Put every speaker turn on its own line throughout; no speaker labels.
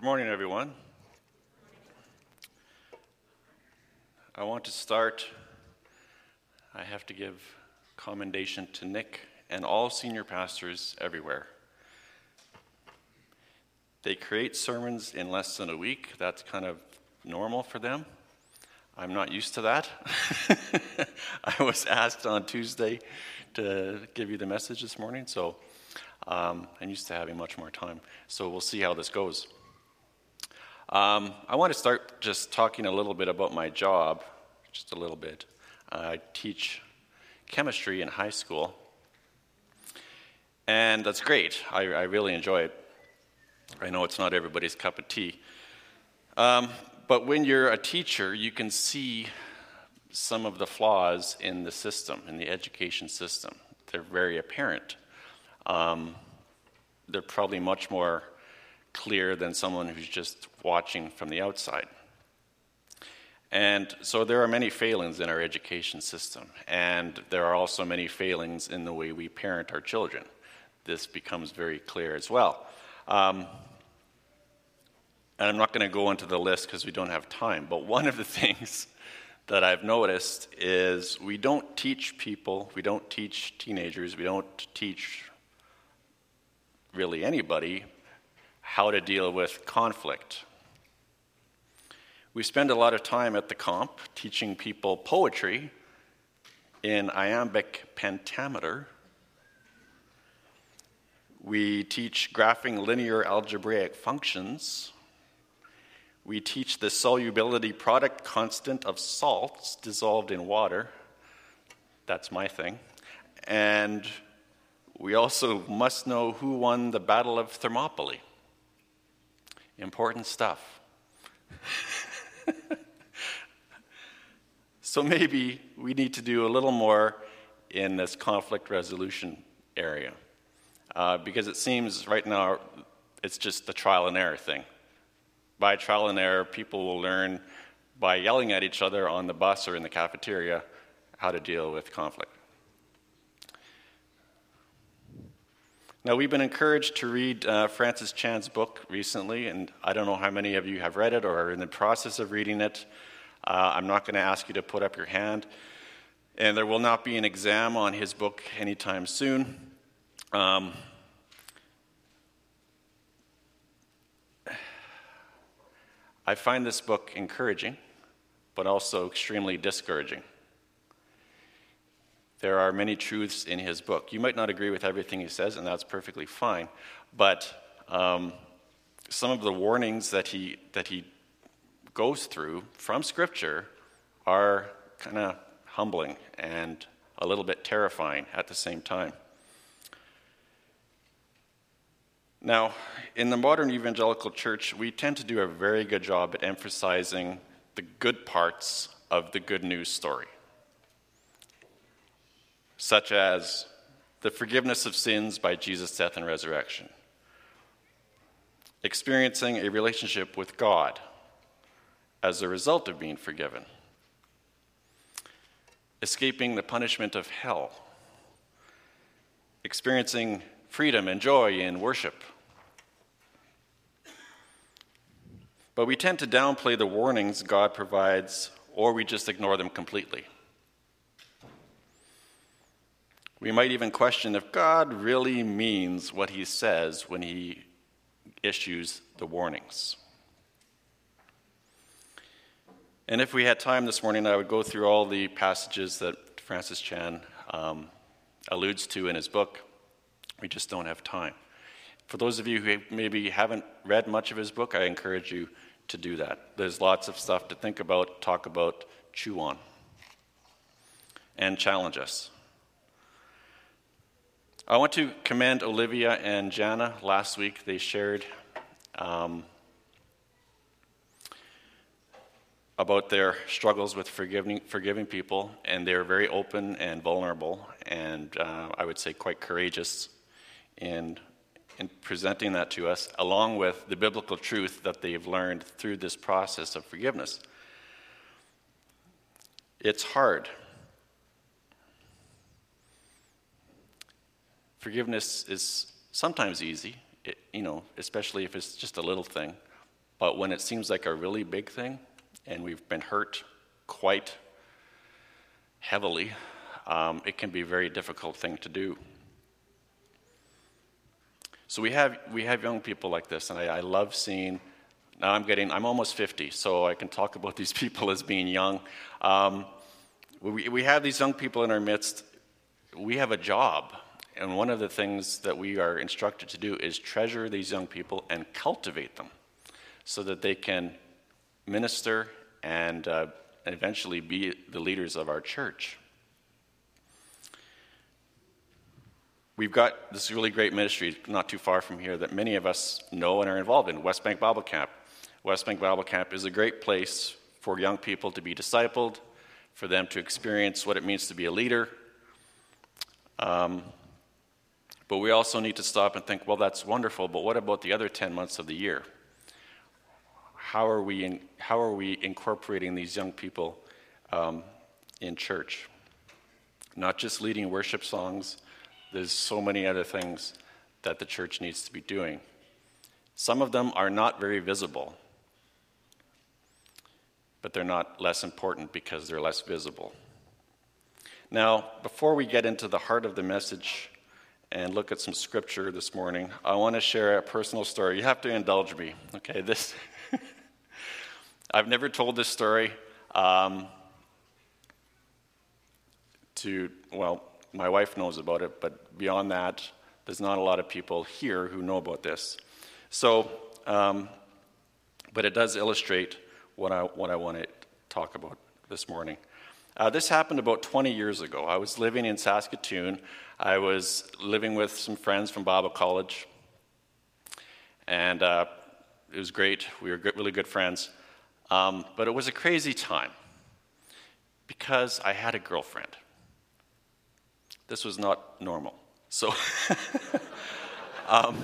Good morning, everyone. I want to start. I have to give commendation to Nick and all senior pastors everywhere. They create sermons in less than a week. That's kind of normal for them. I'm not used to that. I was asked on Tuesday to give you the message this morning, so um, I'm used to having much more time. So we'll see how this goes. Um, I want to start just talking a little bit about my job, just a little bit. I teach chemistry in high school, and that's great. I, I really enjoy it. I know it's not everybody's cup of tea. Um, but when you're a teacher, you can see some of the flaws in the system, in the education system. They're very apparent. Um, they're probably much more clear than someone who's just watching from the outside. And so there are many failings in our education system, and there are also many failings in the way we parent our children. This becomes very clear as well. Um, and I'm not going to go into the list because we don't have time, but one of the things that I've noticed is we don't teach people, we don't teach teenagers, we don't teach really anybody how to deal with conflict. We spend a lot of time at the comp teaching people poetry in iambic pentameter. We teach graphing linear algebraic functions. We teach the solubility product constant of salts dissolved in water. That's my thing. And we also must know who won the Battle of Thermopylae. Important stuff. so maybe we need to do a little more in this conflict resolution area. Uh, because it seems right now it's just the trial and error thing. By trial and error, people will learn by yelling at each other on the bus or in the cafeteria how to deal with conflict. Now, we've been encouraged to read uh, Francis Chan's book recently, and I don't know how many of you have read it or are in the process of reading it. Uh, I'm not going to ask you to put up your hand. And there will not be an exam on his book anytime soon. Um, I find this book encouraging, but also extremely discouraging. There are many truths in his book. You might not agree with everything he says, and that's perfectly fine. But um, some of the warnings that he, that he goes through from Scripture are kind of humbling and a little bit terrifying at the same time. Now, in the modern evangelical church, we tend to do a very good job at emphasizing the good parts of the good news story such as the forgiveness of sins by Jesus' death and resurrection, experiencing a relationship with God as a result of being forgiven, escaping the punishment of hell, experiencing freedom and joy in worship. But we tend to downplay the warnings God provides, or we just ignore them completely. We might even question if God really means what he says when he issues the warnings. And if we had time this morning, I would go through all the passages that Francis Chan um, alludes to in his book. We just don't have time. For those of you who maybe haven't read much of his book, I encourage you to do that. There's lots of stuff to think about, talk about, chew on, and challenge us. I want to commend Olivia and Jana. Last week they shared um, about their struggles with forgiving, forgiving people, and they're very open and vulnerable, and uh, I would say quite courageous in, in presenting that to us, along with the biblical truth that they've learned through this process of forgiveness. It's hard Forgiveness is sometimes easy, it, you know, especially if it's just a little thing, But when it seems like a really big thing, and we've been hurt quite heavily, um, it can be a very difficult thing to do. So we have we have young people like this, and I, I love seeing. Now I'm getting I'm almost 50, so I can talk about these people as being young. Um, we, we have these young people in our midst. We have a job, and one of the things that we are instructed to do is treasure these young people and cultivate them, so that they can minister and uh, eventually be the leaders of our church. We've got this really great ministry not too far from here that many of us know and are involved in West Bank Bible Camp. West Bank Bible Camp is a great place for young people to be discipled, for them to experience what it means to be a leader. Um, but we also need to stop and think well, that's wonderful, but what about the other 10 months of the year? How are we, in, how are we incorporating these young people um, in church? Not just leading worship songs there's so many other things that the church needs to be doing. Some of them are not very visible, but they're not less important because they're less visible. Now, before we get into the heart of the message and look at some scripture this morning, I want to share a personal story. You have to indulge me. Okay, this. I've never told this story um, to, well, my wife knows about it, but beyond that, there's not a lot of people here who know about this. So, um, but it does illustrate what I, what I want to talk about this morning. Uh, this happened about 20 years ago. I was living in Saskatoon. I was living with some friends from Bible College, and uh, it was great. We were good, really good friends. Um, but it was a crazy time because I had a girlfriend. This was not normal. So, um,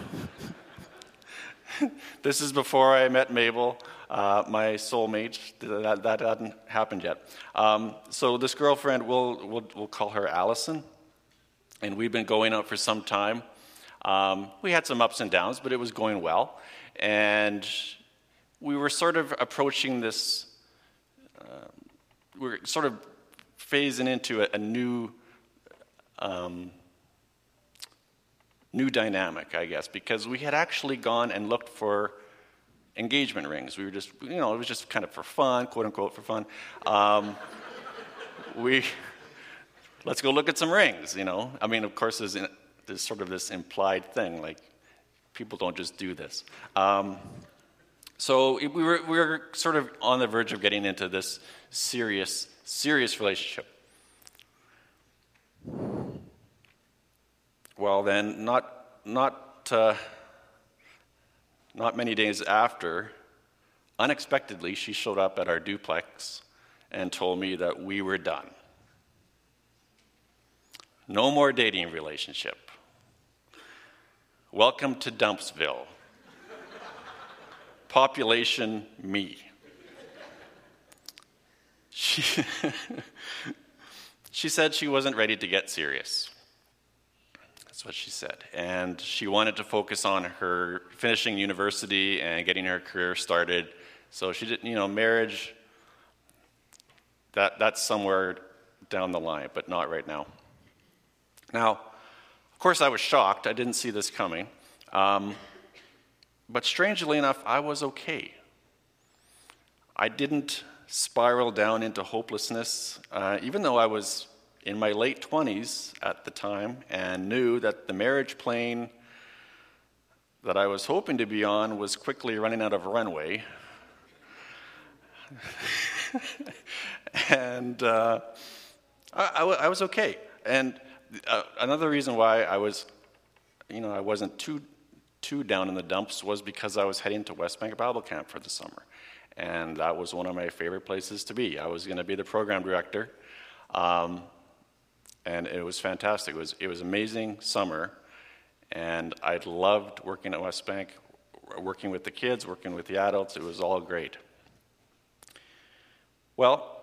this is before I met Mabel, uh, my soulmate. That, that hadn't happened yet. Um, so, this girlfriend, we'll, we'll, we'll, call her Allison, and we've been going out for some time. Um, we had some ups and downs, but it was going well. And we were sort of approaching this, uh, we are sort of phasing into a, a new um, new dynamic, I guess, because we had actually gone and looked for engagement rings. We were just, you know, it was just kind of for fun, quote unquote, for fun. Um, we, let's go look at some rings, you know. I mean, of course, there's, there's sort of this implied thing, like people don't just do this. Um, so we were, we were sort of on the verge of getting into this serious, serious relationship. Well, then, not, not, uh, not many days after, unexpectedly, she showed up at our duplex and told me that we were done. No more dating relationship. Welcome to Dumpsville. Population me. She, she said she wasn't ready to get serious. That's what she said. And she wanted to focus on her finishing university and getting her career started. So she didn't, you know, marriage, that, that's somewhere down the line, but not right now. Now, of course, I was shocked. I didn't see this coming. Um, but strangely enough, I was okay. I didn't spiral down into hopelessness, uh, even though I was in my late 20s at the time and knew that the marriage plane that I was hoping to be on was quickly running out of runway. and uh, I, I, I, was okay. And uh, another reason why I was, you know, I wasn't too too down in the dumps was because I was heading to West Bank Bible Camp for the summer, and that was one of my favorite places to be. I was going to be the program director. Um, and it was fantastic. It was, it was amazing summer, and I loved working at West Bank, working with the kids, working with the adults. It was all great. Well,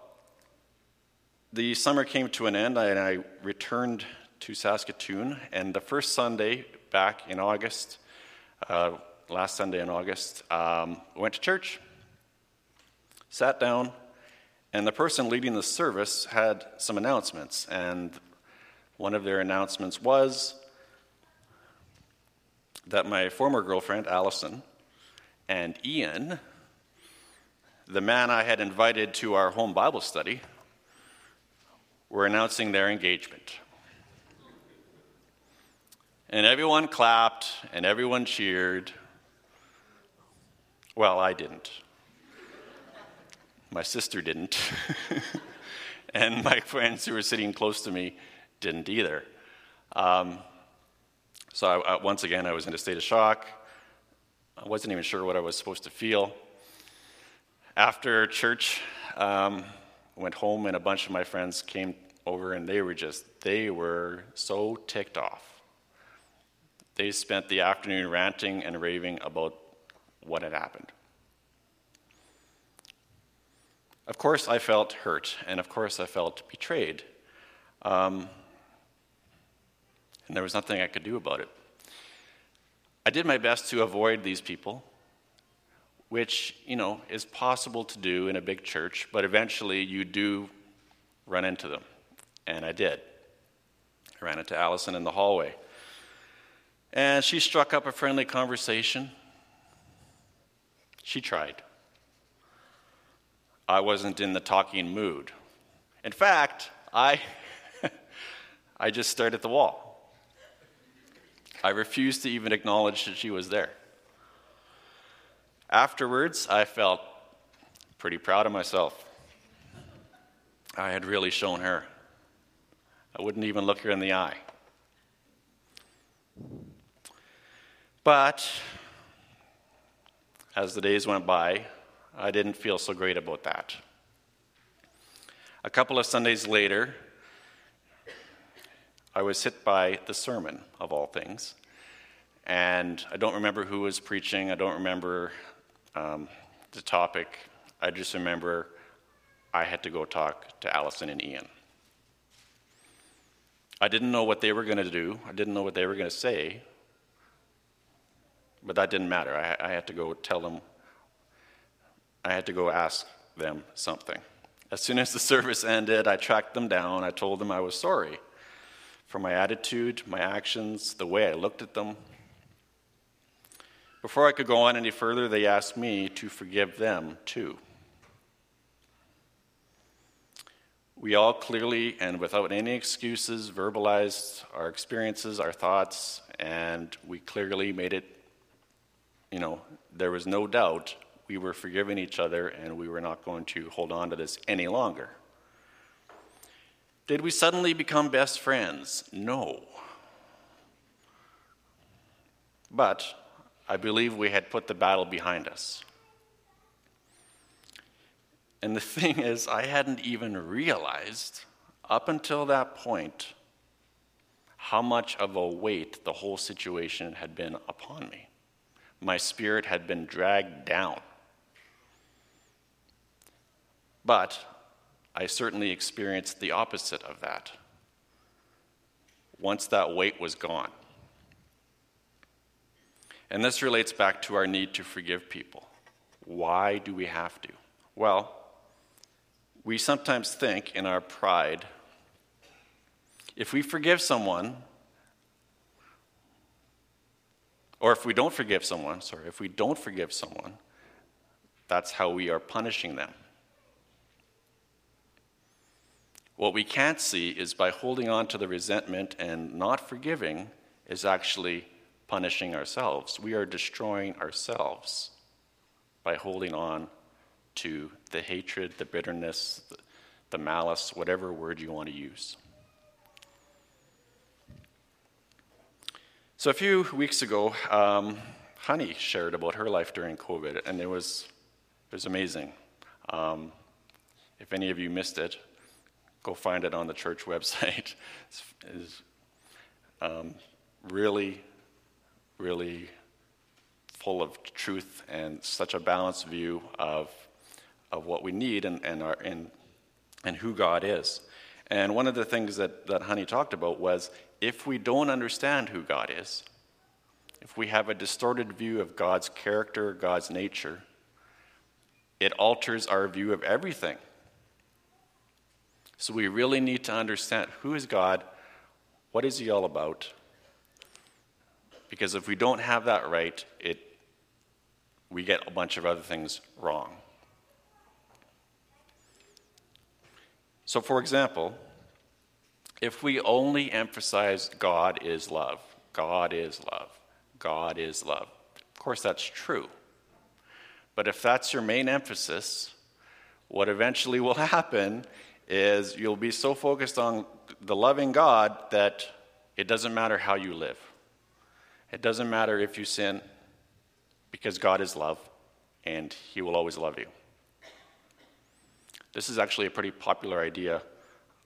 the summer came to an end, and I returned to Saskatoon. And the first Sunday back in August, uh, last Sunday in August. Um, went to church, sat down, and the person leading the service had some announcements. And one of their announcements was that my former girlfriend, Allison, and Ian, the man I had invited to our home Bible study, were announcing their engagement. And everyone clapped and everyone cheered. Well, I didn't. My sister didn't. and my friends who were sitting close to me didn't either. Um, so, I, I, once again, I was in a state of shock. I wasn't even sure what I was supposed to feel. After church, um, went home, and a bunch of my friends came over, and they were just, they were so ticked off. They spent the afternoon ranting and raving about what had happened. Of course, I felt hurt, and of course, I felt betrayed. Um, and there was nothing I could do about it. I did my best to avoid these people, which, you know, is possible to do in a big church, but eventually you do run into them. And I did. I ran into Allison in the hallway. And she struck up a friendly conversation. She tried. I wasn't in the talking mood. In fact, I, I just stared at the wall. I refused to even acknowledge that she was there. Afterwards, I felt pretty proud of myself. I had really shown her. I wouldn't even look her in the eye. But as the days went by, I didn't feel so great about that. A couple of Sundays later, I was hit by the sermon, of all things. And I don't remember who was preaching, I don't remember um, the topic. I just remember I had to go talk to Allison and Ian. I didn't know what they were going to do, I didn't know what they were going to say, but that didn't matter. I, I had to go tell them, I had to go ask them something. As soon as the service ended, I tracked them down. I told them I was sorry for my attitude, my actions, the way I looked at them. Before I could go on any further, they asked me to forgive them too. We all clearly and without any excuses verbalized our experiences, our thoughts, and we clearly made it, you know, there was no doubt we were forgiving each other and we were not going to hold on to this any longer. Did we suddenly become best friends? No. But I believe we had put the battle behind us. And the thing is, I hadn't even realized up until that point how much of a weight the whole situation had been upon me. My spirit had been dragged down. But I certainly experienced the opposite of that once that weight was gone. And this relates back to our need to forgive people. Why do we have to? Well, we sometimes think in our pride if we forgive someone, or if we don't forgive someone, sorry, if we don't forgive someone, that's how we are punishing them. What we can't see is by holding on to the resentment and not forgiving is actually punishing ourselves. We are destroying ourselves by holding on to the hatred, the bitterness, the, malice, whatever word you want to use. So, a few weeks ago, um, Honey shared about her life during COVID, and it was, it was amazing. Um, if any of you missed it, go find it on the church website. it's, it's um, really really full of truth and such a balanced view of, of what we need and, and, our, and, and who God is. And one of the things that, that Honey talked about was if we don't understand who God is, if we have a distorted view of God's character, God's nature, it alters our view of everything. So we really need to understand who is God, what is he all about? Because if we don't have that right, it we get a bunch of other things wrong. So for example, if we only emphasize God is love, God is love, God is love. Of course that's true. But if that's your main emphasis, what eventually will happen is you'll be so focused on the loving God that it doesn't matter how you live. It doesn't matter if you sin, because God is love and He will always love you. This is actually a pretty popular idea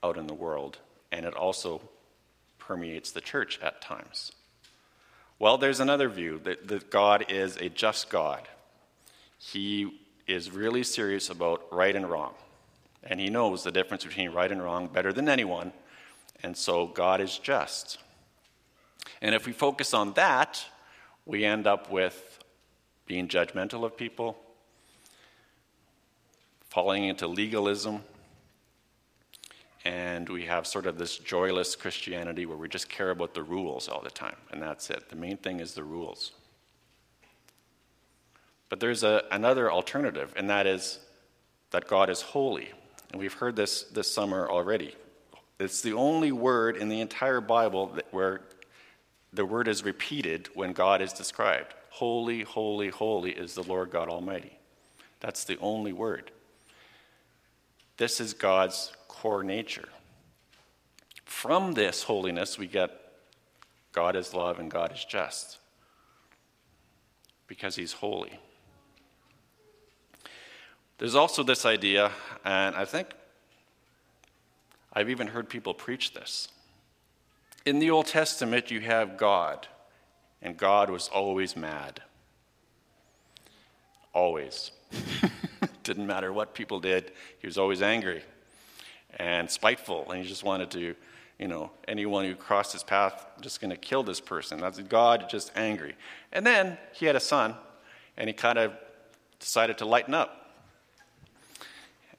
out in the world, and it also permeates the church at times. Well, there's another view that, that God is a just God. He is really serious about right and wrong. And he knows the difference between right and wrong better than anyone. And so God is just. And if we focus on that, we end up with being judgmental of people, falling into legalism, and we have sort of this joyless Christianity where we just care about the rules all the time, and that's it. The main thing is the rules. But there's a, another alternative, and that is that God is holy. And we've heard this this summer already. It's the only word in the entire Bible where the word is repeated when God is described. Holy, holy, holy is the Lord God Almighty. That's the only word. This is God's core nature. From this holiness, we get God is love and God is just because he's holy. There's also this idea, and I think I've even heard people preach this. In the Old Testament, you have God, and God was always mad. Always. Didn't matter what people did, he was always angry and spiteful, and he just wanted to, you know, anyone who crossed his path, just going to kill this person. That's God just angry. And then he had a son, and he kind of decided to lighten up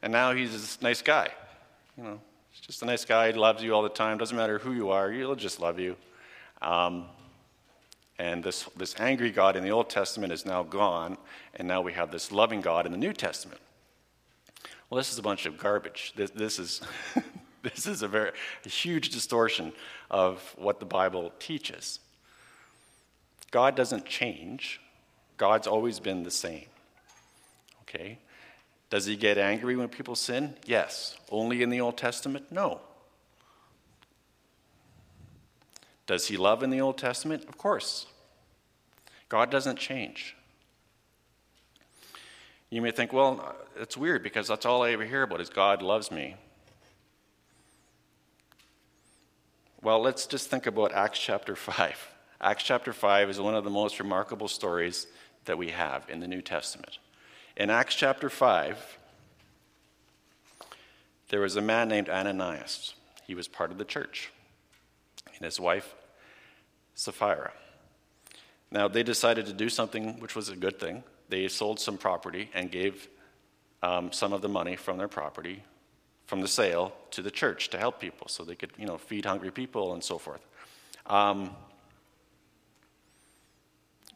and now he's a nice guy. You know, he's just a nice guy. He loves you all the time. Doesn't matter who you are, he'll just love you. Um, and this, this angry God in the Old Testament is now gone, and now we have this loving God in the New Testament. Well, this is a bunch of garbage. This, this is, this is a very a huge distortion of what the Bible teaches. God doesn't change, God's always been the same. Okay? Does he get angry when people sin? Yes. Only in the Old Testament? No. Does he love in the Old Testament? Of course. God doesn't change. You may think, well, it's weird because that's all I ever hear about is God loves me. Well, let's just think about Acts chapter 5. Acts chapter 5 is one of the most remarkable stories that we have in the New Testament. In Acts chapter 5, there was a man named Ananias. He was part of the church, and his wife, Sapphira. Now, they decided to do something which was a good thing. They sold some property and gave um, some of the money from their property, from the sale, to the church to help people so they could, you know, feed hungry people and so forth. Um,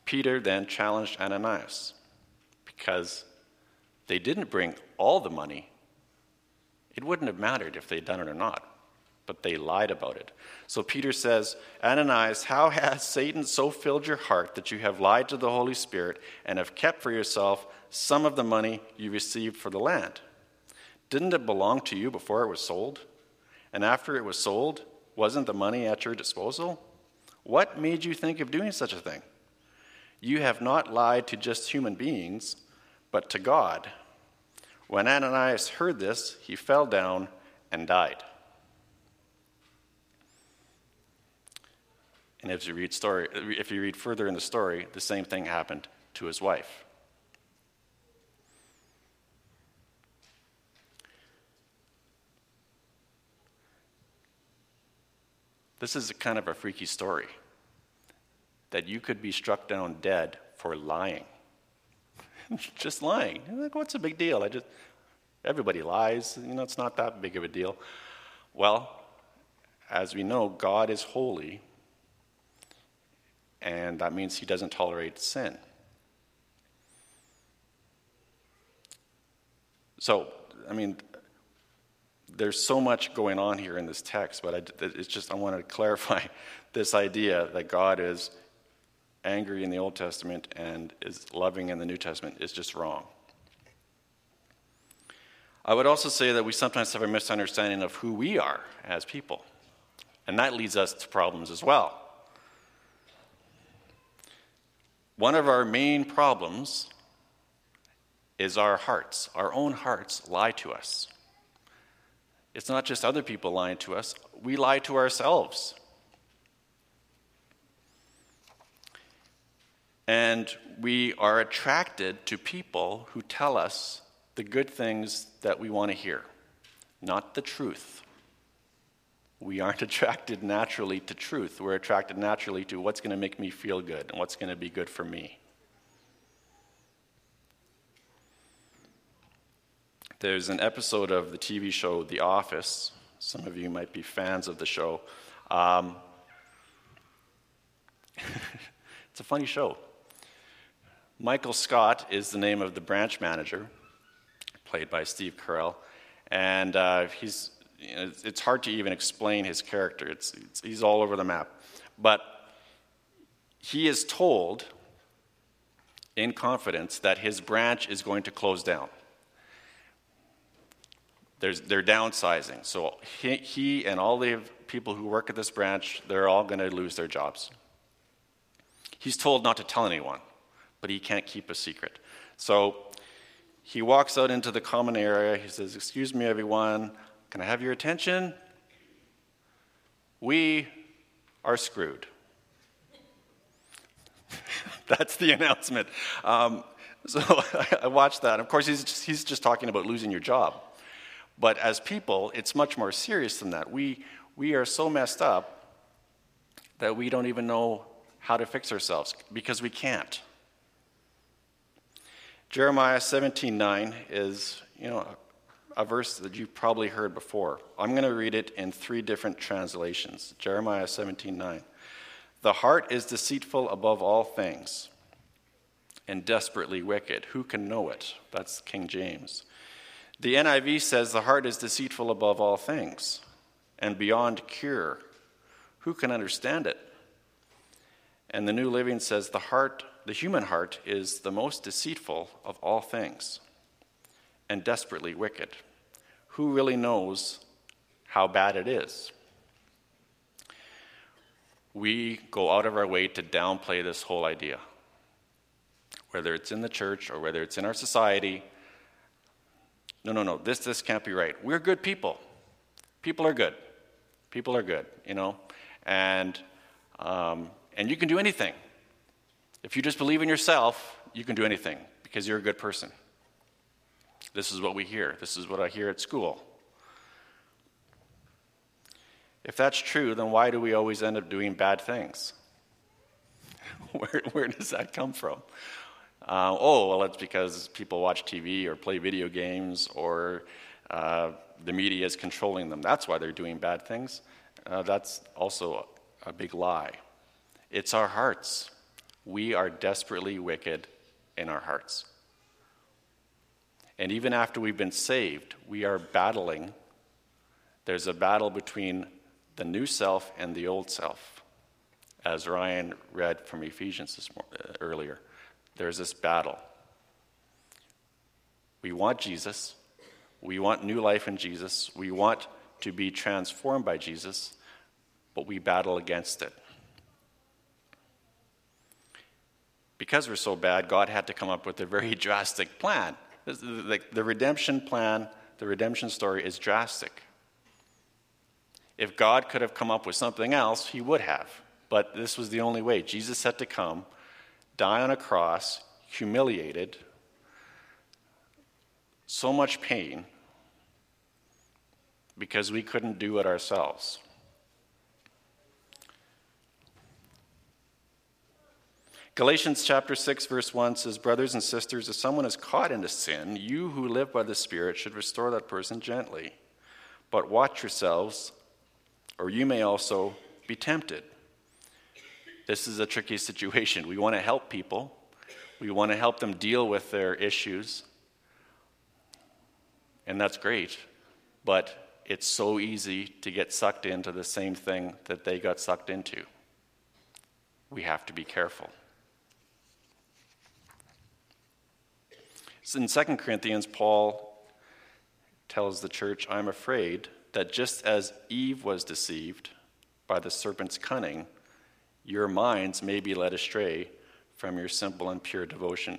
Peter then challenged Ananias because they didn't bring all the money, it wouldn't have mattered if they'd done it or not. But they lied about it. So Peter says, Ananias, how has Satan so filled your heart that you have lied to the Holy Spirit and have kept for yourself some of the money you received for the land? Didn't it belong to you before it was sold? And after it was sold, wasn't the money at your disposal? What made you think of doing such a thing? You have not lied to just human beings but to God. When Ananias heard this, he fell down and died. And if you read story, if you read further in the story, the same thing happened to his wife. This is kind of a freaky story. that you could be struck down dead for lying. just lying. Like, what's a big deal? I just everybody lies. You know, it's not that big of a deal. Well, as we know, God is holy, and that means He doesn't tolerate sin. So, I mean, there's so much going on here in this text, but I, it's just I want to clarify this idea that God is angry in the Old Testament and is loving in the New Testament is just wrong. I would also say that we sometimes have a misunderstanding of who we are as people, and that leads us to problems as well. One of our main problems is our hearts. Our own hearts lie to us. It's not just other people lying to us, we lie to ourselves. And we are attracted to people who tell us the good things that we want to hear, not the truth. We aren't attracted naturally to truth. We're attracted naturally to what's going to make me feel good and what's going to be good for me. There's an episode of the TV show The Office. Some of you might be fans of the show. Um, it's a funny show. Michael Scott is the name of the branch manager, played by Steve Carell, and uh, he's it's hard to even explain his character. It's, it's, he's all over the map, but he is told in confidence that his branch is going to close down. There's, they're downsizing, so he, he and all the people who work at this branch, they're all going to lose their jobs. He's told not to tell anyone but he can't keep a secret. So he walks out into the common area. He says, Excuse me, everyone, can I have your attention? We are screwed. That's the announcement. Um, so I watched that. Of course, he's just, he's just talking about losing your job. But as people, it's much more serious than that. We, we are so messed up that we don't even know how to fix ourselves because we can't. Jeremiah 17:9 is, you know, a verse that you've probably heard before. I'm going to read it in three different translations. Jeremiah 17:9. The heart is deceitful above all things and desperately wicked. Who can know it? That's King James. The NIV says the heart is deceitful above all things and beyond cure. Who can understand it? And the New Living says the heart the human heart is the most deceitful of all things and desperately wicked. Who really knows how bad it is? We go out of our way to downplay this whole idea. Whether it's in the church or whether it's in our society, no, no, no, this, this can't be right. We're good people. People are good. People are good, you know? And, um, and you can do anything. If you just believe in yourself, you can do anything because you're a good person. This is what we hear. This is what I hear at school. If that's true, then why do we always end up doing bad things? where, where does that come from? Uh, oh, well, it's because people watch TV or play video games or uh, the media is controlling them. That's why they're doing bad things. Uh, that's also a big lie. It's our hearts. We are desperately wicked in our hearts. And even after we've been saved, we are battling. There's a battle between the new self and the old self. As Ryan read from Ephesians morning, uh, earlier, there's this battle. We want Jesus. We want new life in Jesus. We want to be transformed by Jesus, but we battle against it. because we're so bad, God had to come up with a very drastic plan. The, redemption plan, the redemption story is drastic. If God could have come up with something else, he would have. But this was the only way. Jesus had to come, die on a cross, humiliated, so much pain, because we couldn't do it ourselves. Galatians chapter 6, verse 1 says, Brothers and sisters, if someone is caught into sin, you who live by the Spirit should restore that person gently. But watch yourselves, or you may also be tempted. This is a tricky situation. We want to help people, we want to help them deal with their issues, and that's great. But it's so easy to get sucked into the same thing that they got sucked into. We have to be careful. In 2 Corinthians, Paul tells the church, I'm afraid that just as Eve was deceived by the serpent's cunning, your minds may be led astray from your simple and pure devotion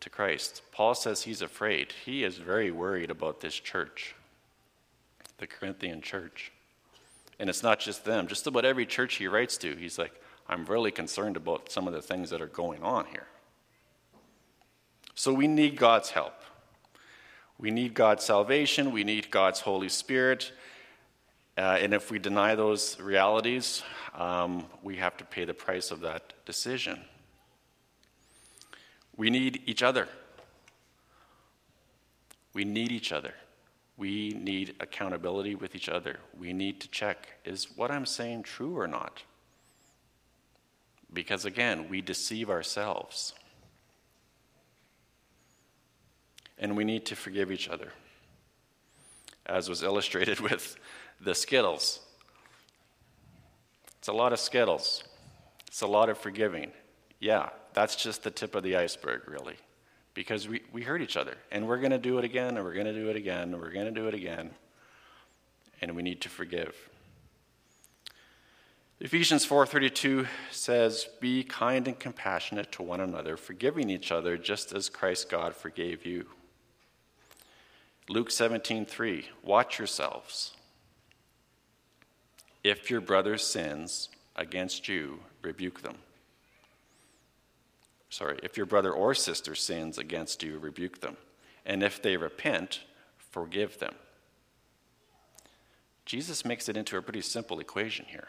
to Christ. Paul says he's afraid. He is very worried about this church, the Corinthian church. And it's not just them, just about every church he writes to, he's like, I'm really concerned about some of the things that are going on here. So we need God's help. We need God's salvation. We need God's Holy Spirit. Uh, and if we deny those realities, um, we have to pay the price of that decision. We need each other. We need each other. We need accountability with each other. We need to check is what I'm saying true or not? Because again, we deceive ourselves. And we need to forgive each other, as was illustrated with the Skittles. It's a lot of Skittles, it's a lot of forgiving. Yeah, that's just the tip of the iceberg, really, because we, we hurt each other, and we're going to do it again, and we're going to do it again, and we're going to do it again, and we need to forgive. Ephesians 4:32 says, "Be kind and compassionate to one another, forgiving each other just as Christ God forgave you." Luke 17:3 Watch yourselves. If your brother sins against you, rebuke them. Sorry, if your brother or sister sins against you, rebuke them. And if they repent, forgive them. Jesus makes it into a pretty simple equation here.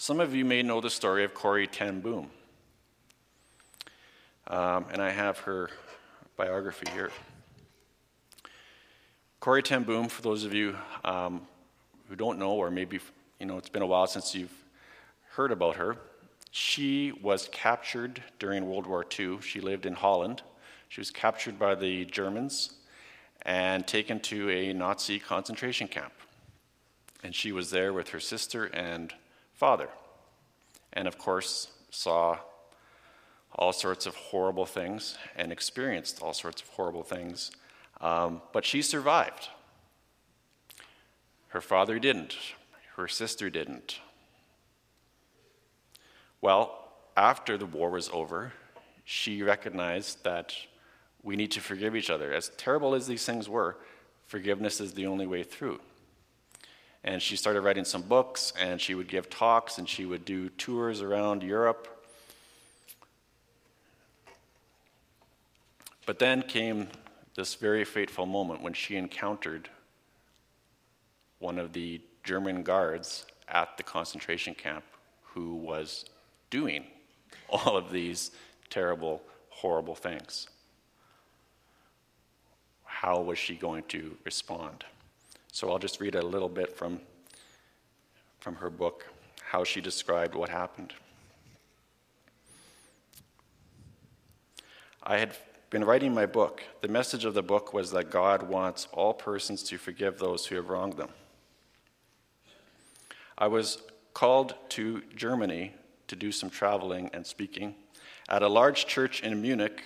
Some of you may know the story of Corrie ten Boom. Um, and I have her biography here. Corrie ten Boom, for those of you um, who don't know, or maybe you know it's been a while since you've heard about her, she was captured during World War II. She lived in Holland. She was captured by the Germans and taken to a Nazi concentration camp. And she was there with her sister and father. And of course, saw all sorts of horrible things and experienced all sorts of horrible things. Um, but she survived. Her father didn't, her sister didn't. Well, after the war was over, she recognized that we need to forgive each other. As terrible as these things were, forgiveness is the only way through. And she started writing some books, and she would give talks, and she would do tours around Europe. But then came this very fateful moment when she encountered one of the German guards at the concentration camp who was doing all of these terrible, horrible things. How was she going to respond? So I'll just read a little bit from, from her book, how she described what happened. I had been writing my book. The message of the book was that God wants all persons to forgive those who have wronged them. I was called to Germany to do some traveling and speaking at a large church in Munich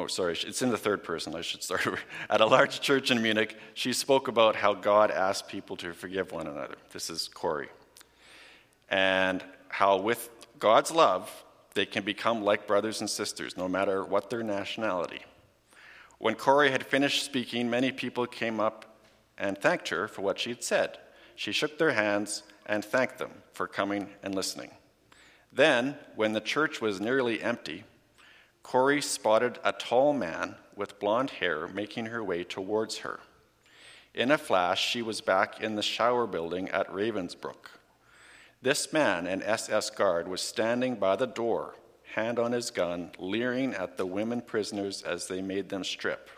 oh, sorry, it's in the third person. I should start At a large church in Munich, she spoke about how God asked people to forgive one another. This is Corrie. and how with God's love, they can become like brothers and sisters, no matter what their nationality. When Corrie had finished speaking, many people came up and thanked her for what she had said. She shook their hands and thanked them for coming and listening. Then, when the church was nearly empty, Corrie spotted a tall man with blonde hair making her way towards her. In a flash, she was back in the shower building at Ravensbrück. This man, an SS guard, was standing by the door, hand on his gun, leering at the women prisoners as they made them strip.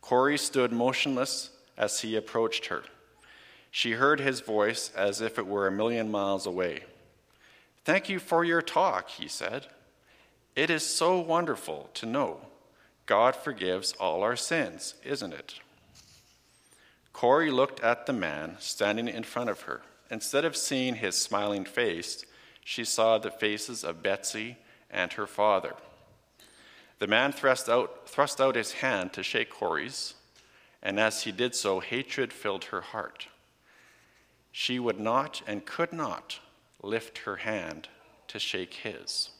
Corrie stood motionless as he approached her. She heard his voice as if it were a million miles away. Thank you for your talk, he said. It is so wonderful to know God forgives all our sins, isn't it? Corrie looked at the man standing in front of her. Instead of seeing his smiling face, she saw the faces of Betsy and her father. The man thrust out, thrust out his hand to shake Corrie's, and as he did so, hatred filled her heart. She would not and could not lift her hand to shake his.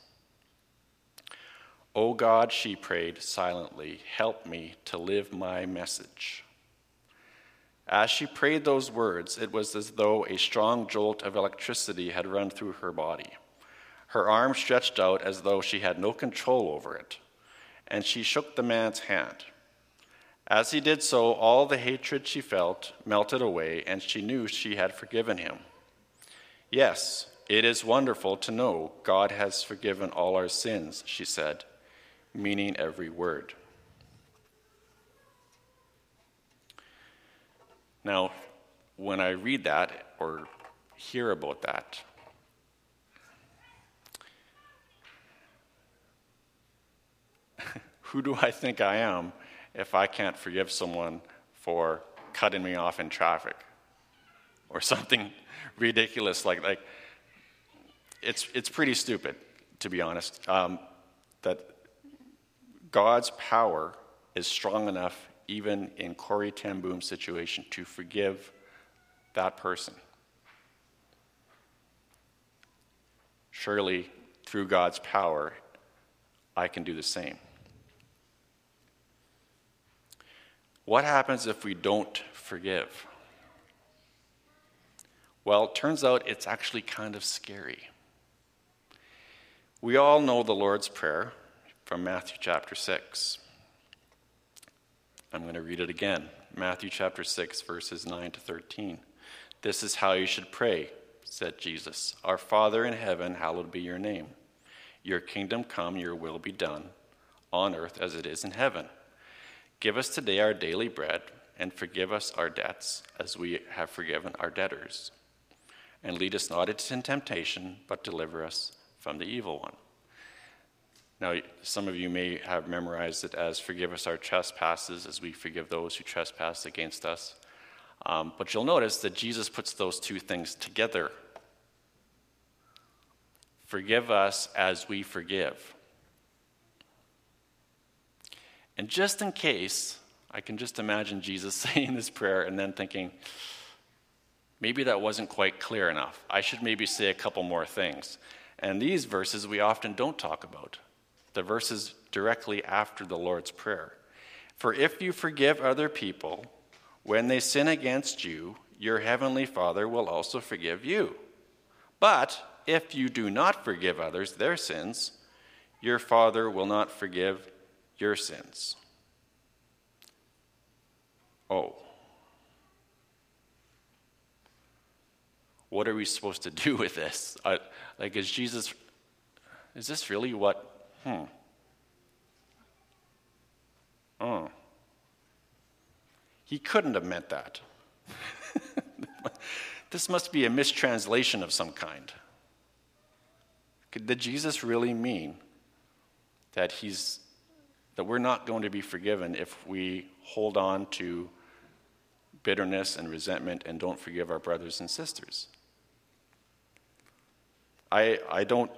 O oh God, she prayed silently, help me to live my message. As she prayed those words, it was as though a strong jolt of electricity had run through her body. Her arm stretched out as though she had no control over it, and she shook the man's hand. As he did so, all the hatred she felt melted away, and she knew she had forgiven him. Yes, it is wonderful to know God has forgiven all our sins, she said, meaning every word. Now, when I read that or hear about that, who do I think I am if I can't forgive someone for cutting me off in traffic or something ridiculous like like it's it's pretty stupid to be honest um, that God's power is strong enough even in Corrie ten Boom's situation, to forgive that person. Surely, through God's power, I can do the same. What happens if we don't forgive? Well, it turns out it's actually kind of scary. We all know the Lord's Prayer from Matthew chapter 6. I'm going to read it again Matthew chapter 6, verses 9 to 13. This is how you should pray, said Jesus. Our Father in heaven, hallowed be your name. Your kingdom come, your will be done, on earth as it is in heaven. Give us today our daily bread, and forgive us our debts as we have forgiven our debtors. And lead us not into temptation, but deliver us from the evil one. Now, some of you may have memorized it as forgive us our trespasses as we forgive those who trespass against us. Um, but you'll notice that Jesus puts those two things together. Forgive us as we forgive. And just in case, I can just imagine Jesus saying this prayer and then thinking, maybe that wasn't quite clear enough. I should maybe say a couple more things. And these verses we often don't talk about the verses directly after the Lord's Prayer. For if you forgive other people when they sin against you, your heavenly Father will also forgive you. But if you do not forgive others their sins, your Father will not forgive your sins. Oh. What are we supposed to do with this? Uh, like, is Jesus, is this really what Hmm. Oh. He couldn't have meant that. this must be a mistranslation of some kind. Did Jesus really mean that he's that we're not going to be forgiven if we hold on to bitterness and resentment and don't forgive our brothers and sisters? I, I don't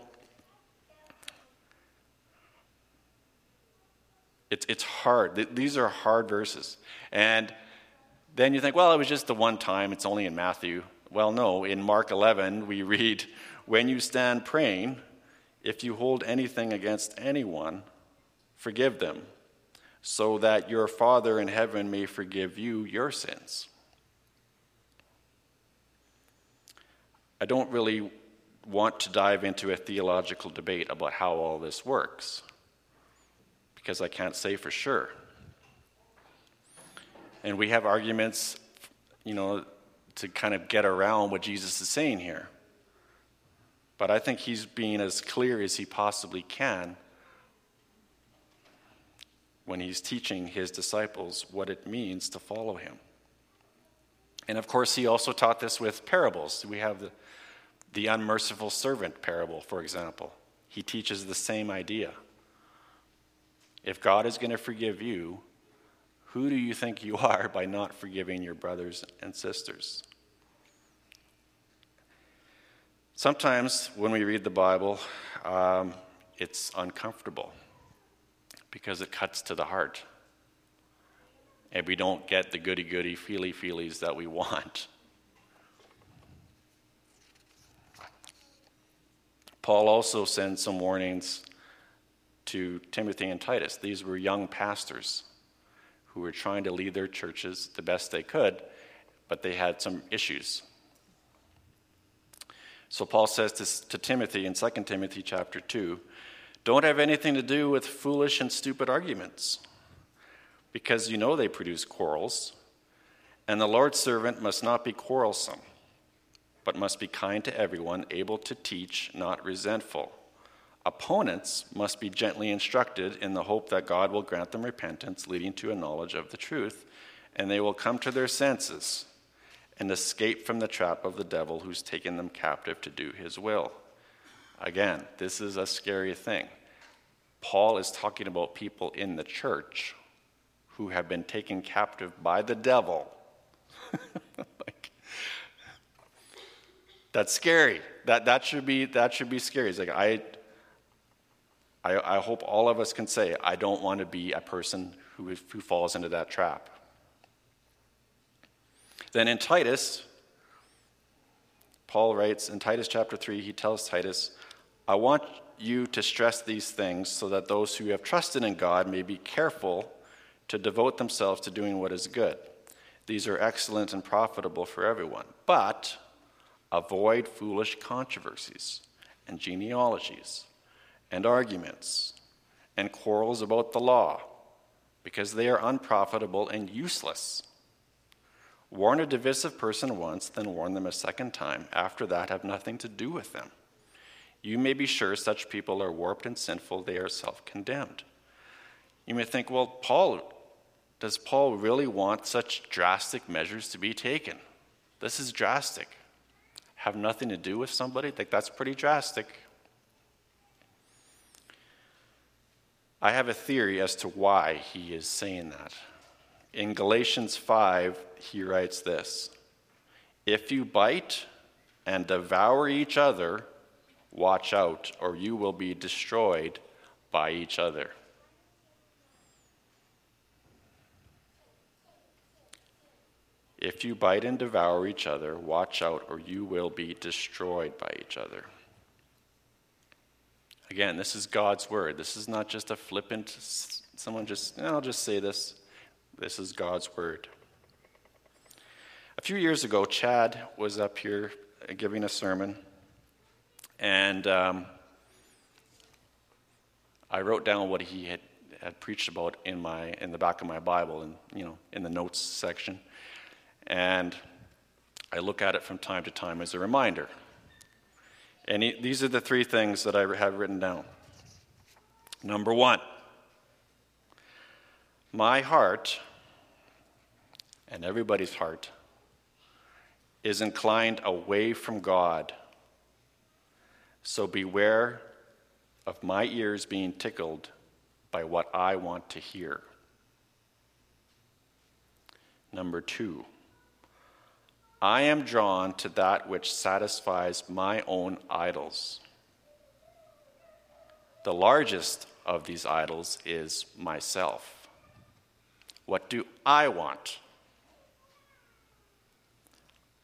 It's, it's hard. These are hard verses. And then you think, well, it was just the one time, it's only in Matthew. Well, no, in Mark 11, we read When you stand praying, if you hold anything against anyone, forgive them, so that your Father in heaven may forgive you your sins. I don't really want to dive into a theological debate about how all this works, because I can't say for sure. And we have arguments, you know, to kind of get around what Jesus is saying here. But I think he's being as clear as he possibly can when he's teaching his disciples what it means to follow him. And of course, he also taught this with parables. We have the, the unmerciful servant parable, for example. He teaches the same idea. If God is going to forgive you, who do you think you are by not forgiving your brothers and sisters? Sometimes when we read the Bible, um, it's uncomfortable because it cuts to the heart. And we don't get the goody goody, feely feelies that we want. Paul also sends some warnings to Timothy and Titus. These were young pastors who were trying to lead their churches the best they could, but they had some issues. So Paul says to, to Timothy in 2 Timothy chapter 2, don't have anything to do with foolish and stupid arguments, because you know they produce quarrels. And the Lord's servant must not be quarrelsome, but must be kind to everyone, able to teach, not resentful. Opponents must be gently instructed in the hope that God will grant them repentance, leading to a knowledge of the truth, and they will come to their senses and escape from the trap of the devil who's taken them captive to do his will. Again, this is a scary thing. Paul is talking about people in the church who have been taken captive by the devil. like, that's scary. That, that, should be, that should be scary. It's like, I, I, I hope all of us can say, I don't want to be a person who, who falls into that trap. Then in Titus, Paul writes in Titus chapter 3, he tells Titus, I want you to stress these things so that those who have trusted in God may be careful to devote themselves to doing what is good. These are excellent and profitable for everyone. But avoid foolish controversies and genealogies and arguments and quarrels about the law, because they are unprofitable and useless. Warn a divisive person once, then warn them a second time. After that, have nothing to do with them. You may be sure such people are warped and sinful, they are self condemned. You may think, well, Paul, does Paul really want such drastic measures to be taken? This is drastic. Have nothing to do with somebody? Like, that's pretty drastic. I have a theory as to why he is saying that. In Galatians 5, he writes this If you bite and devour each other, watch out, or you will be destroyed by each other. If you bite and devour each other, watch out, or you will be destroyed by each other. Again, this is God's word. This is not just a flippant, someone just, I'll just say this. This is God's word. A few years ago, Chad was up here giving a sermon, and um, I wrote down what he had, had preached about in my in the back of my Bible, and you know, in the notes section, and I look at it from time to time as a reminder. And he, these are the three things that I have written down. Number one. My heart, and everybody's heart, is inclined away from God. So beware of my ears being tickled by what I want to hear. Number two, I am drawn to that which satisfies my own idols. The largest of these idols is myself. What do I want?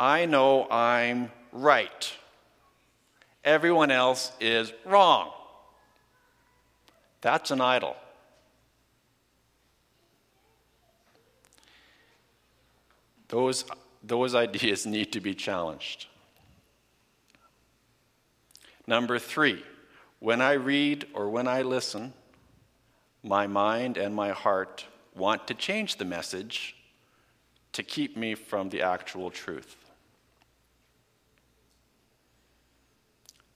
I know I'm right, Everyone else is wrong. That's an idol. Those, those ideas need to be challenged. Number three, when I read or when I listen, my mind and my heart want to change the message to keep me from the actual truth.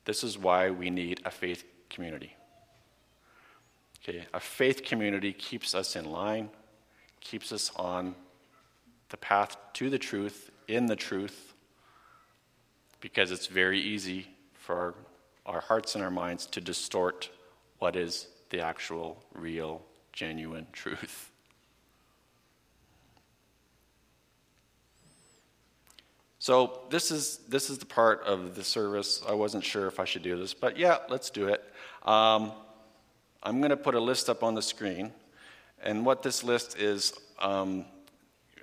This is why we need a faith community. Okay, a faith community keeps us in line, keeps us on the path to the truth, in the truth, because it's very easy for our, our hearts and our minds to distort what is the actual, real, genuine truth. So this is this is the part of the service. I wasn't sure if I should do this, but yeah, let's do it. Um, I'm going to put a list up on the screen, and what this list is, um,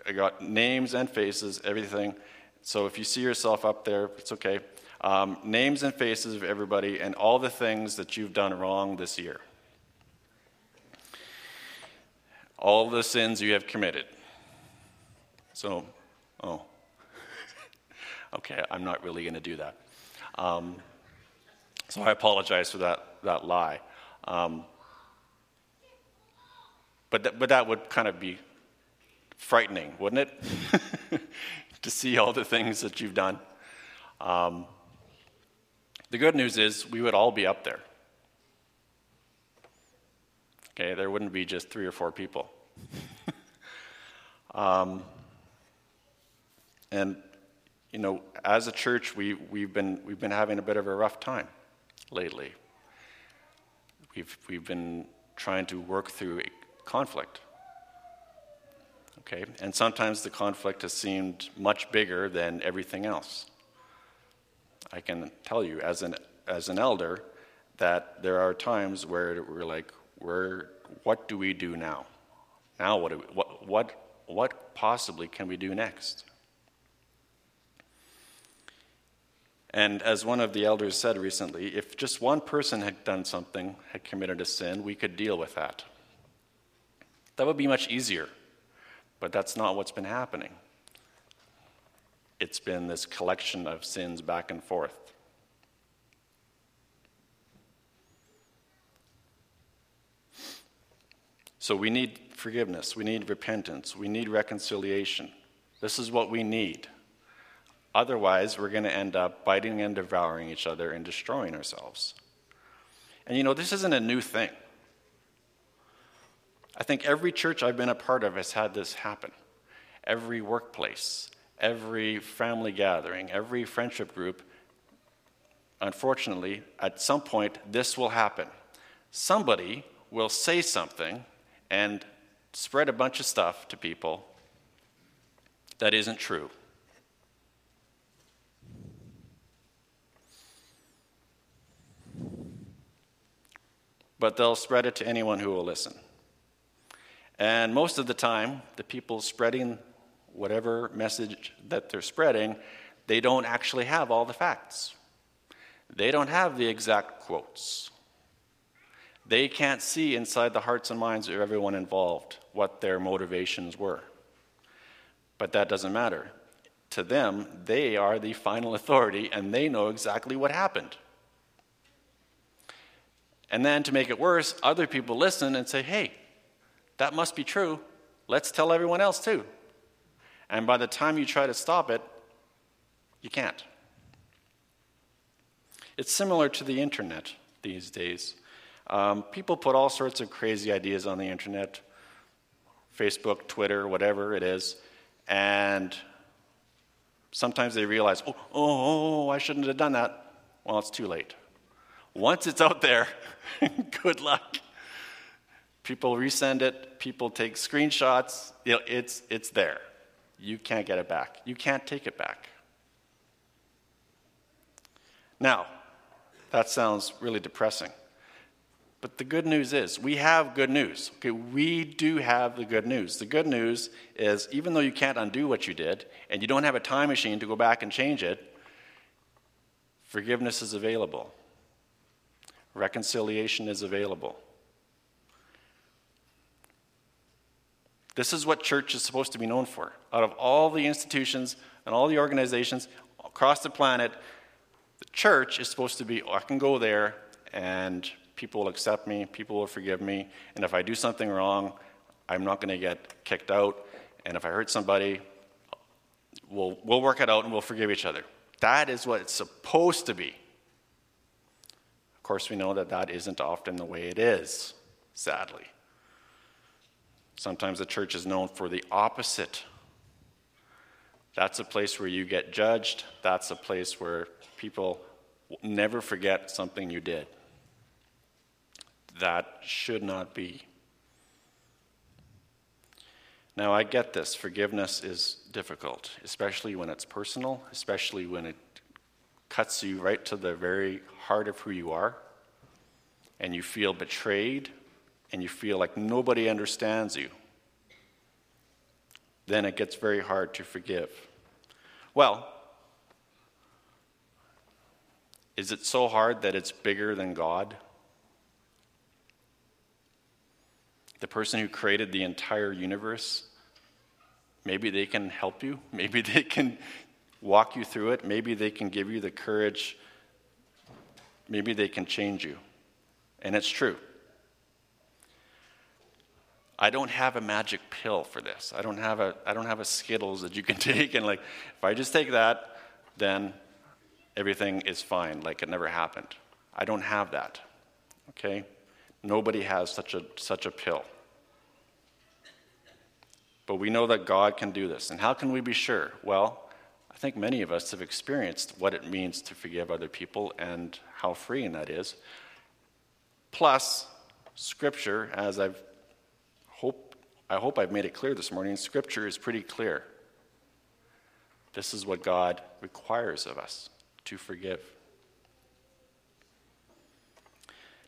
I got names and faces, everything. So if you see yourself up there, it's okay. Um, names and faces of everybody, and all the things that you've done wrong this year. All the sins you have committed. So, oh. Okay, I'm not really going to do that. Um, so I apologize for that, that lie. Um, but, th- but that would kind of be frightening, wouldn't it? to see all the things that you've done. Um, the good news is we would all be up there. Okay, there wouldn't be just three or four people. um, and you know, as a church, we, we've, been, we've been having a bit of a rough time lately. We've, we've been trying to work through conflict. Okay? And sometimes the conflict has seemed much bigger than everything else. I can tell you, as an, as an elder, that there are times where we're like, we're, what do we do now? Now, what, do we, what, what, what possibly can we do next? And as one of the elders said recently, if just one person had done something, had committed a sin, we could deal with that. That would be much easier. But that's not what's been happening. It's been this collection of sins back and forth. So we need forgiveness, we need repentance, we need reconciliation. This is what we need. Otherwise, we're going to end up biting and devouring each other and destroying ourselves. And you know, this isn't a new thing. I think every church I've been a part of has had this happen. Every workplace, every family gathering, every friendship group, unfortunately, at some point, this will happen. Somebody will say something and spread a bunch of stuff to people that isn't true. but they'll spread it to anyone who will listen. And most of the time, the people spreading whatever message that they're spreading, they don't actually have all the facts. They don't have the exact quotes. They can't see inside the hearts and minds of everyone involved what their motivations were. But that doesn't matter. To them, they are the final authority and they know exactly what happened. And then to make it worse, other people listen and say, hey, that must be true. Let's tell everyone else too. And by the time you try to stop it, you can't. It's similar to the internet these days. Um, people put all sorts of crazy ideas on the internet Facebook, Twitter, whatever it is. And sometimes they realize, oh, oh, oh, I shouldn't have done that. Well, it's too late. Once it's out there, good luck. People resend it, people take screenshots, you know, it's, it's there. You can't get it back. You can't take it back. Now, that sounds really depressing. But the good news is, we have good news. Okay, we do have the good news. The good news is, even though you can't undo what you did, and you don't have a time machine to go back and change it, Forgiveness is available. Reconciliation is available. This is what church is supposed to be known for. Out of all the institutions and all the organizations across the planet, the church is supposed to be, oh, I can go there and people will accept me, people will forgive me, and if I do something wrong, I'm not going to get kicked out, and if I hurt somebody, we'll, we'll work it out and we'll forgive each other. That is what it's supposed to be. Of course, we know that that isn't often the way it is, sadly. Sometimes the church is known for the opposite. That's a place where you get judged. That's a place where people never forget something you did. That should not be. Now, I get this. Forgiveness is difficult, especially when it's personal, especially when it cuts you right to the very heart of who you are, and you feel betrayed, and you feel like nobody understands you. Then it gets very hard to forgive. Well, is it so hard that it's bigger than God? the person who created the entire universe, maybe they can help you. Maybe they can walk you through it. Maybe they can give you the courage. Maybe they can change you. And it's true. I don't have a magic pill for this. I don't have a I don't have a Skittles that you can take and like if I just take that, then everything is fine, like it never happened. I don't have that. Okay? Nobody has such a, such a pill. But we know that God can do this. And how can we be sure? Well, I think many of us have experienced what it means to forgive other people and how freeing that is. Plus, Scripture, as I've I hope I've made it clear this morning, Scripture is pretty clear. This is what God requires of us to forgive.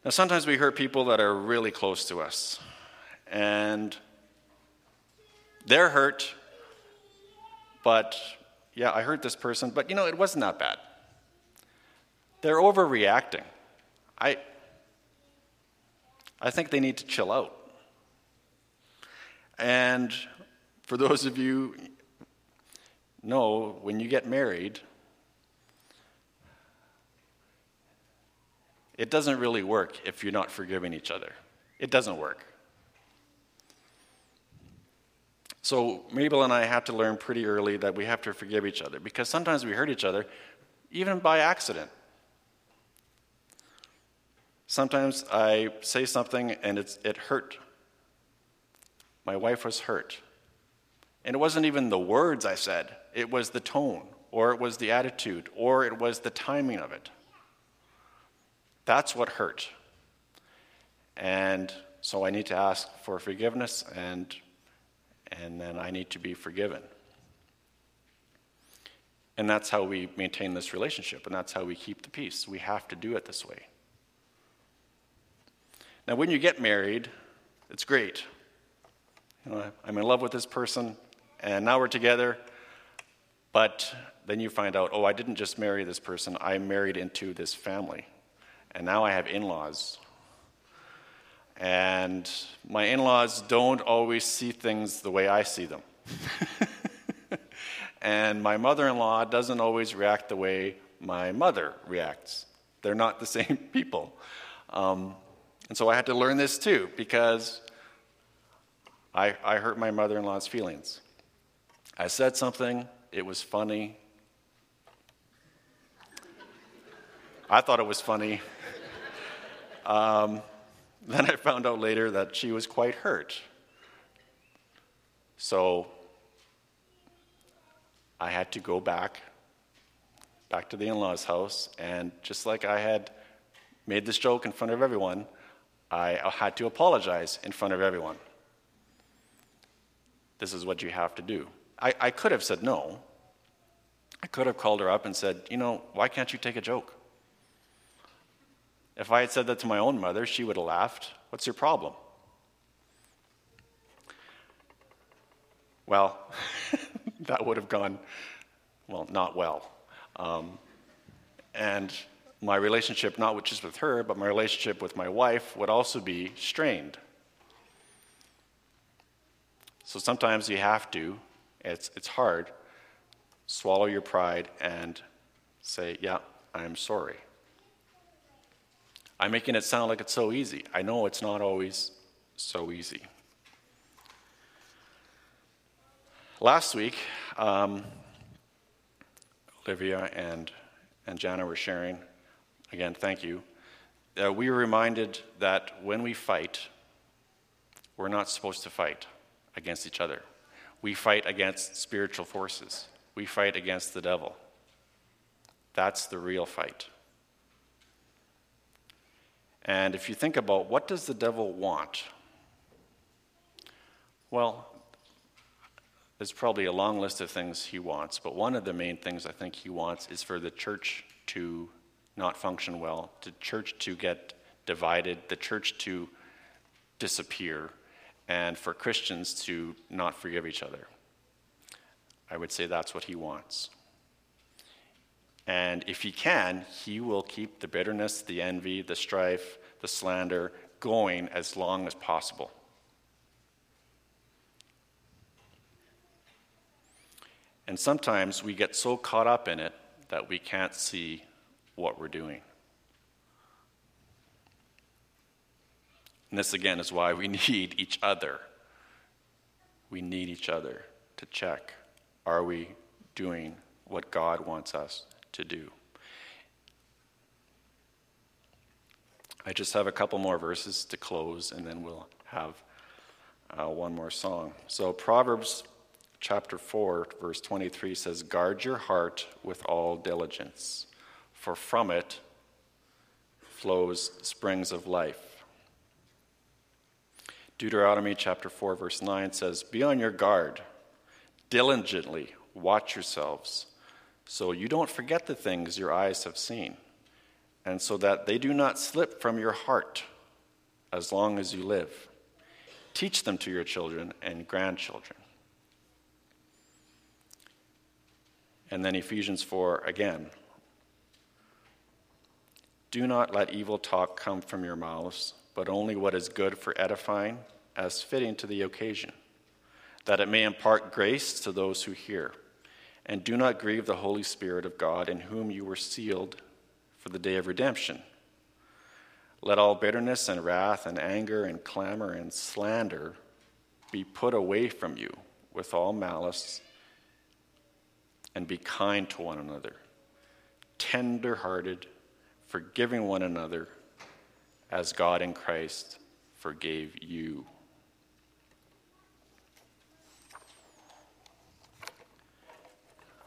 Now, sometimes we hurt people that are really close to us, and they're hurt, but yeah, I hurt this person, but you know, it wasn't that bad. They're overreacting. I, I think they need to chill out. And for those of you know, when you get married, It doesn't really work if you're not forgiving each other. It doesn't work. So, Mabel and I had to learn pretty early that we have to forgive each other because sometimes we hurt each other, even by accident. Sometimes I say something and it's, it hurt. My wife was hurt. And it wasn't even the words I said, it was the tone, or it was the attitude, or it was the timing of it. That's what hurt. And so I need to ask for forgiveness and and then I need to be forgiven. And that's how we maintain this relationship, and that's how we keep the peace. We have to do it this way. Now, when you get married, it's great. Know, I'm in love with this person, and now we're together, but then you find out, oh, I didn't just marry this person, I married into this family and now I have in laws. And my in laws don't always see things the way I see them. and my mother in law doesn't always react the way my mother reacts. They're not the same people. Um, and so I had to learn this too because I, I hurt my mother in law's feelings. I said something, it was funny. I thought it was funny. Um, then I found out later that she was quite hurt. So I had to go back, back to the in law's house, and just like I had made this joke in front of everyone, I had to apologize in front of everyone. This is what you have to do. I, I could have said no. I could have called her up and said, you know, why can't you take a joke? If I had said that to my own mother, she would have laughed. What's your problem? Well, that would have gone, well, not well. Um, and my relationship, not just with her, but my relationship with my wife, would also be strained. So sometimes you have to, it's, it's hard, swallow your pride and say, Yeah, I'm sorry. I'm making it sound like it's so easy. I know it's not always so easy. Last week, um, Olivia and, and Jana were sharing. Again, thank you. Uh, we were reminded that when we fight, we're not supposed to fight against each other. We fight against spiritual forces, we fight against the devil. That's the real fight. And if you think about what does the devil want? Well, there's probably a long list of things he wants, but one of the main things I think he wants is for the church to not function well, the church to get divided, the church to disappear, and for Christians to not forgive each other. I would say that's what he wants. And if he can, he will keep the bitterness, the envy, the strife, the slander going as long as possible. And sometimes we get so caught up in it that we can't see what we're doing. And this, again, is why we need each other. We need each other to check are we doing what God wants us to do? I just have a couple more verses to close, and then we'll have uh, one more song. So, Proverbs chapter 4, verse 23 says, Guard your heart with all diligence, for from it flows springs of life. Deuteronomy chapter 4, verse 9 says, Be on your guard, diligently watch yourselves, so you don't forget the things your eyes have seen, and so that they do not slip from your heart as long as you live. Teach them to your children and grandchildren. And then Ephesians 4 again. Do not let evil talk come from your mouths, but only what is good for edifying, as fitting to the occasion, that it may impart grace to those who hear. And do not grieve the Holy Spirit of God, in whom you were sealed for the day of redemption. Let all bitterness and wrath and anger and clamor and slander be put away from you with all malice and be kind to one another, tender hearted, forgiving one another as God in Christ forgave you.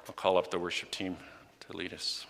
I'll call up the worship team to lead us.